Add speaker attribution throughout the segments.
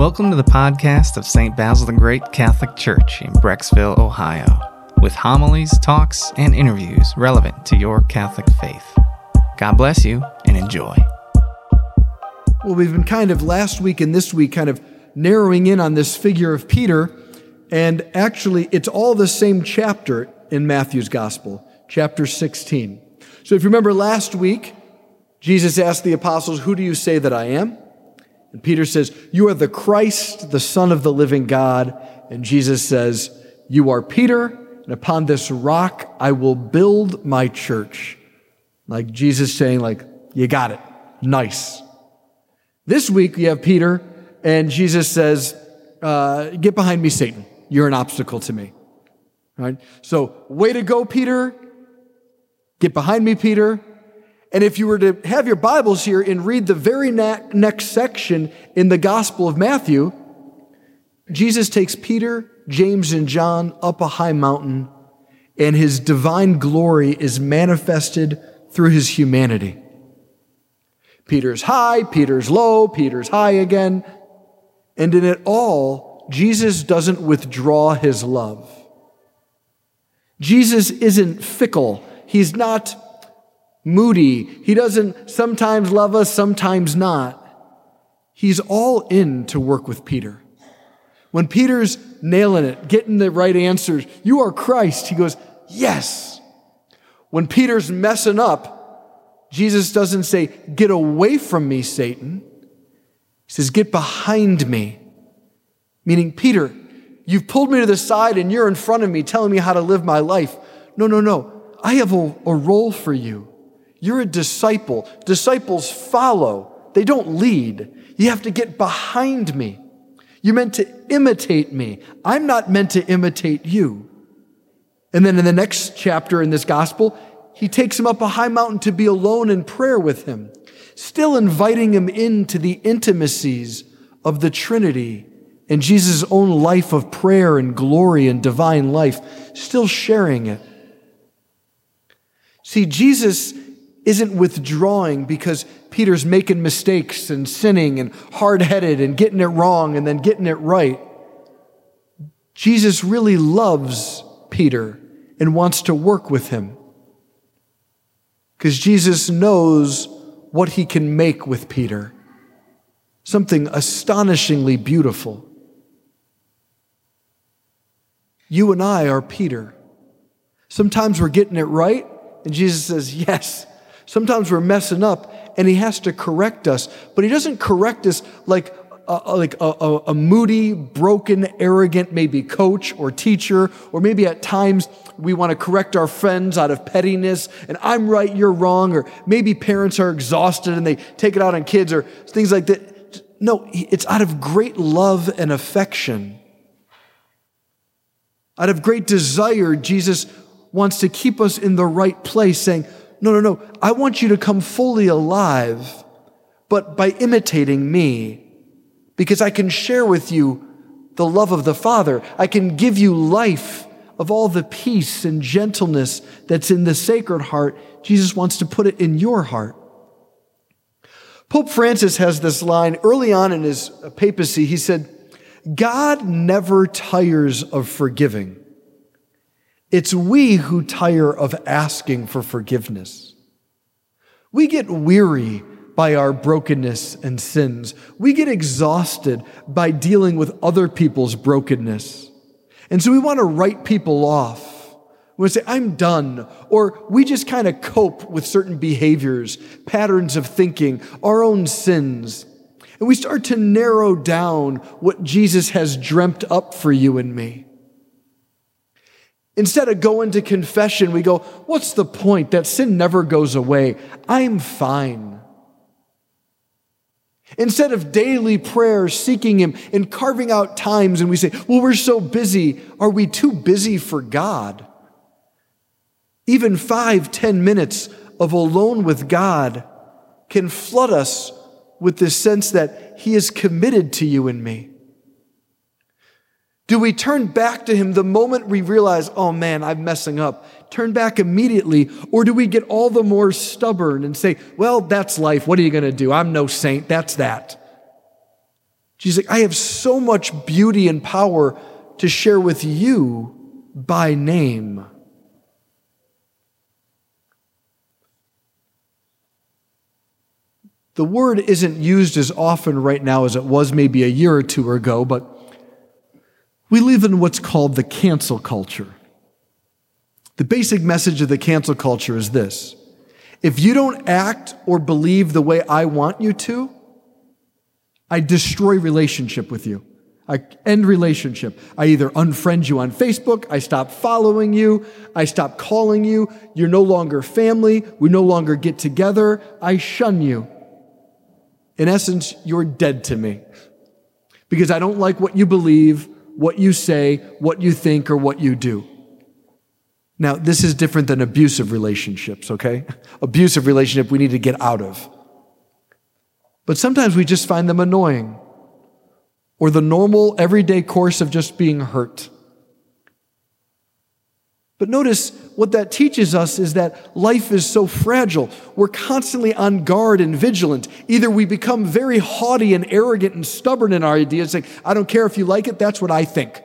Speaker 1: Welcome to the podcast of St. Basil the Great Catholic Church in Brecksville, Ohio, with homilies, talks, and interviews relevant to your Catholic faith. God bless you and enjoy.
Speaker 2: Well, we've been kind of last week and this week kind of narrowing in on this figure of Peter, and actually, it's all the same chapter in Matthew's Gospel, chapter 16. So if you remember last week, Jesus asked the apostles, Who do you say that I am? And Peter says, You are the Christ, the Son of the living God. And Jesus says, You are Peter, and upon this rock I will build my church. Like Jesus saying, like, you got it. Nice. This week we have Peter, and Jesus says, uh, Get behind me, Satan. You're an obstacle to me. All right? So, way to go, Peter. Get behind me, Peter. And if you were to have your Bibles here and read the very next section in the Gospel of Matthew, Jesus takes Peter, James, and John up a high mountain, and his divine glory is manifested through his humanity. Peter's high, Peter's low, Peter's high again. And in it all, Jesus doesn't withdraw his love. Jesus isn't fickle. He's not moody. He doesn't sometimes love us, sometimes not. He's all in to work with Peter. When Peter's nailing it, getting the right answers, you are Christ, he goes, Yes. When Peter's messing up, Jesus doesn't say, Get away from me, Satan. He says, Get behind me. Meaning, Peter, you've pulled me to the side and you're in front of me telling me how to live my life. No, no, no. I have a, a role for you. You're a disciple. Disciples follow, they don't lead. You have to get behind me. You're meant to imitate me. I'm not meant to imitate you. And then in the next chapter in this gospel, he takes him up a high mountain to be alone in prayer with him, still inviting him into the intimacies of the Trinity and Jesus' own life of prayer and glory and divine life, still sharing it. See, Jesus isn't withdrawing because Peter's making mistakes and sinning and hard headed and getting it wrong and then getting it right. Jesus really loves Peter and wants to work with him because Jesus knows what he can make with Peter something astonishingly beautiful. You and I are Peter. Sometimes we're getting it right, and Jesus says, Yes, Sometimes we're messing up and he has to correct us, but he doesn't correct us like a, like a, a, a, moody, broken, arrogant, maybe coach or teacher, or maybe at times we want to correct our friends out of pettiness and I'm right, you're wrong, or maybe parents are exhausted and they take it out on kids or things like that. No, it's out of great love and affection. Out of great desire, Jesus wants to keep us in the right place, saying, no, no, no. I want you to come fully alive, but by imitating me, because I can share with you the love of the Father. I can give you life of all the peace and gentleness that's in the Sacred Heart. Jesus wants to put it in your heart. Pope Francis has this line early on in his papacy. He said, God never tires of forgiving. It's we who tire of asking for forgiveness. We get weary by our brokenness and sins. We get exhausted by dealing with other people's brokenness. And so we want to write people off. We say, I'm done. Or we just kind of cope with certain behaviors, patterns of thinking, our own sins. And we start to narrow down what Jesus has dreamt up for you and me. Instead of going to confession, we go, What's the point? That sin never goes away. I'm fine. Instead of daily prayer, seeking Him and carving out times, and we say, Well, we're so busy. Are we too busy for God? Even five, ten minutes of alone with God can flood us with this sense that He is committed to you and me. Do we turn back to Him the moment we realize, oh man, I'm messing up? Turn back immediately? Or do we get all the more stubborn and say, well, that's life. What are you going to do? I'm no saint. That's that. Jesus, like, I have so much beauty and power to share with you by name. The word isn't used as often right now as it was maybe a year or two ago, but we live in what's called the cancel culture. The basic message of the cancel culture is this if you don't act or believe the way I want you to, I destroy relationship with you. I end relationship. I either unfriend you on Facebook, I stop following you, I stop calling you, you're no longer family, we no longer get together, I shun you. In essence, you're dead to me because I don't like what you believe, what you say, what you think, or what you do. Now, this is different than abusive relationships, okay? Abusive relationship we need to get out of. But sometimes we just find them annoying or the normal everyday course of just being hurt. But notice what that teaches us is that life is so fragile. We're constantly on guard and vigilant. Either we become very haughty and arrogant and stubborn in our ideas, like, I don't care if you like it, that's what I think.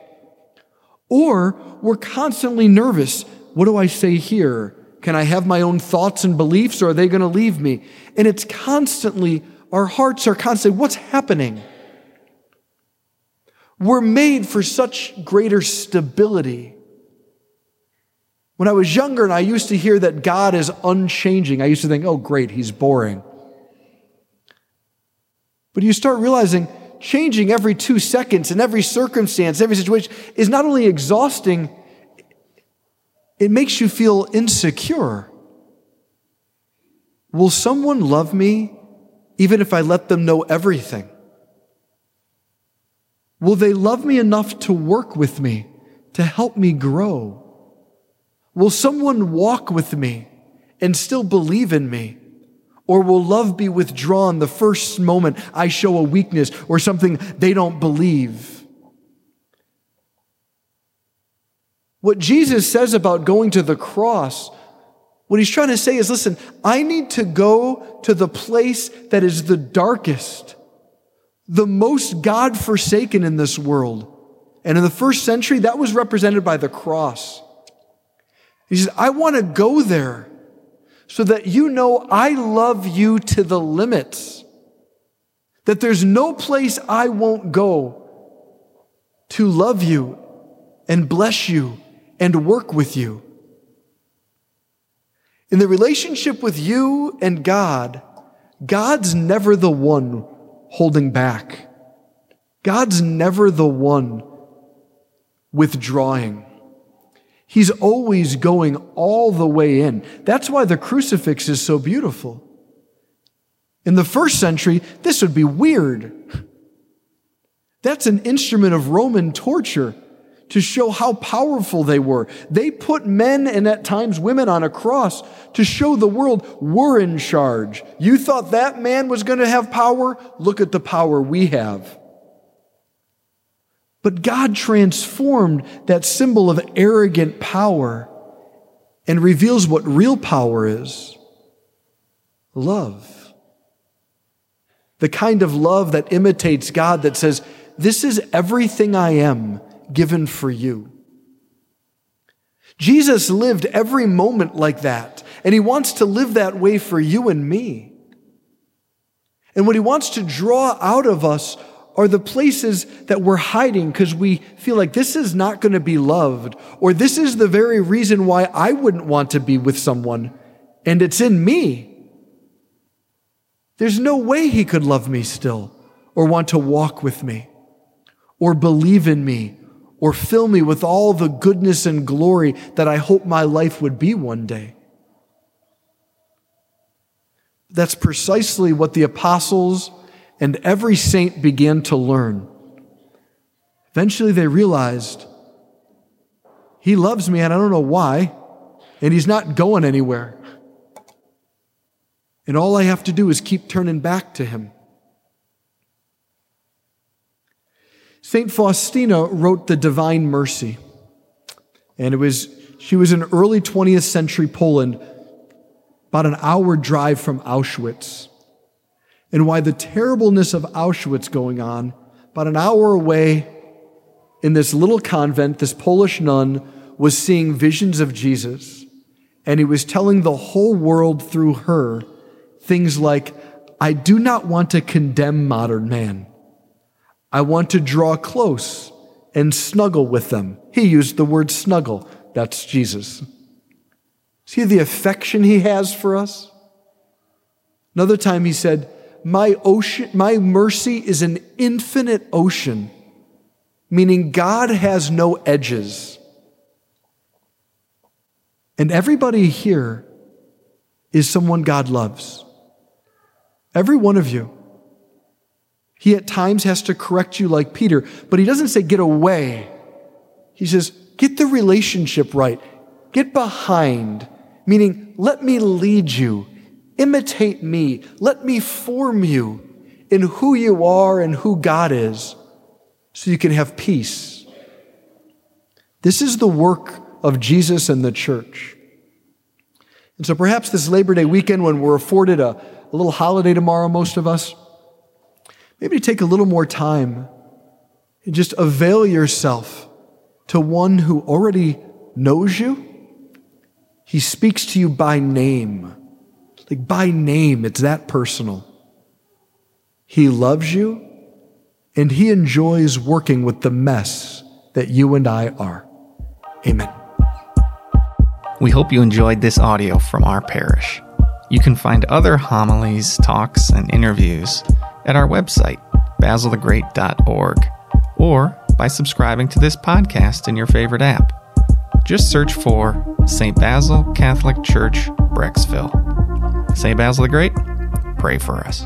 Speaker 2: Or we're constantly nervous. What do I say here? Can I have my own thoughts and beliefs or are they going to leave me? And it's constantly, our hearts are constantly, what's happening? We're made for such greater stability when I was younger and I used to hear that God is unchanging, I used to think, oh, great, he's boring. But you start realizing changing every two seconds in every circumstance, every situation is not only exhausting, it makes you feel insecure. Will someone love me even if I let them know everything? Will they love me enough to work with me, to help me grow? Will someone walk with me and still believe in me? Or will love be withdrawn the first moment I show a weakness or something they don't believe? What Jesus says about going to the cross, what he's trying to say is listen, I need to go to the place that is the darkest, the most God forsaken in this world. And in the first century, that was represented by the cross. He says, I want to go there so that you know I love you to the limits. That there's no place I won't go to love you and bless you and work with you. In the relationship with you and God, God's never the one holding back. God's never the one withdrawing. He's always going all the way in. That's why the crucifix is so beautiful. In the first century, this would be weird. That's an instrument of Roman torture to show how powerful they were. They put men and at times women on a cross to show the world we're in charge. You thought that man was going to have power? Look at the power we have. But God transformed that symbol of arrogant power and reveals what real power is love. The kind of love that imitates God that says, This is everything I am given for you. Jesus lived every moment like that, and he wants to live that way for you and me. And what he wants to draw out of us are the places that we're hiding because we feel like this is not going to be loved, or this is the very reason why I wouldn't want to be with someone, and it's in me. There's no way he could love me still, or want to walk with me, or believe in me, or fill me with all the goodness and glory that I hope my life would be one day. That's precisely what the apostles and every saint began to learn. Eventually, they realized he loves me, and I don't know why, and he's not going anywhere. And all I have to do is keep turning back to him. St. Faustina wrote The Divine Mercy. And it was, she was in early 20th century Poland, about an hour drive from Auschwitz and why the terribleness of Auschwitz going on, about an hour away in this little convent, this Polish nun was seeing visions of Jesus, and he was telling the whole world through her things like, I do not want to condemn modern man. I want to draw close and snuggle with them. He used the word snuggle. That's Jesus. See the affection he has for us? Another time he said, My ocean, my mercy is an infinite ocean, meaning God has no edges. And everybody here is someone God loves. Every one of you. He at times has to correct you like Peter, but he doesn't say get away. He says, get the relationship right. Get behind, meaning let me lead you. Imitate me. Let me form you in who you are and who God is so you can have peace. This is the work of Jesus and the church. And so perhaps this Labor Day weekend, when we're afforded a, a little holiday tomorrow, most of us, maybe take a little more time and just avail yourself to one who already knows you. He speaks to you by name. Like by name, it's that personal. He loves you and he enjoys working with the mess that you and I are. Amen.
Speaker 1: We hope you enjoyed this audio from our parish. You can find other homilies, talks, and interviews at our website, basilthegreat.org, or by subscribing to this podcast in your favorite app. Just search for St. Basil Catholic Church, Brecksville. St. Basil the Great, pray for us.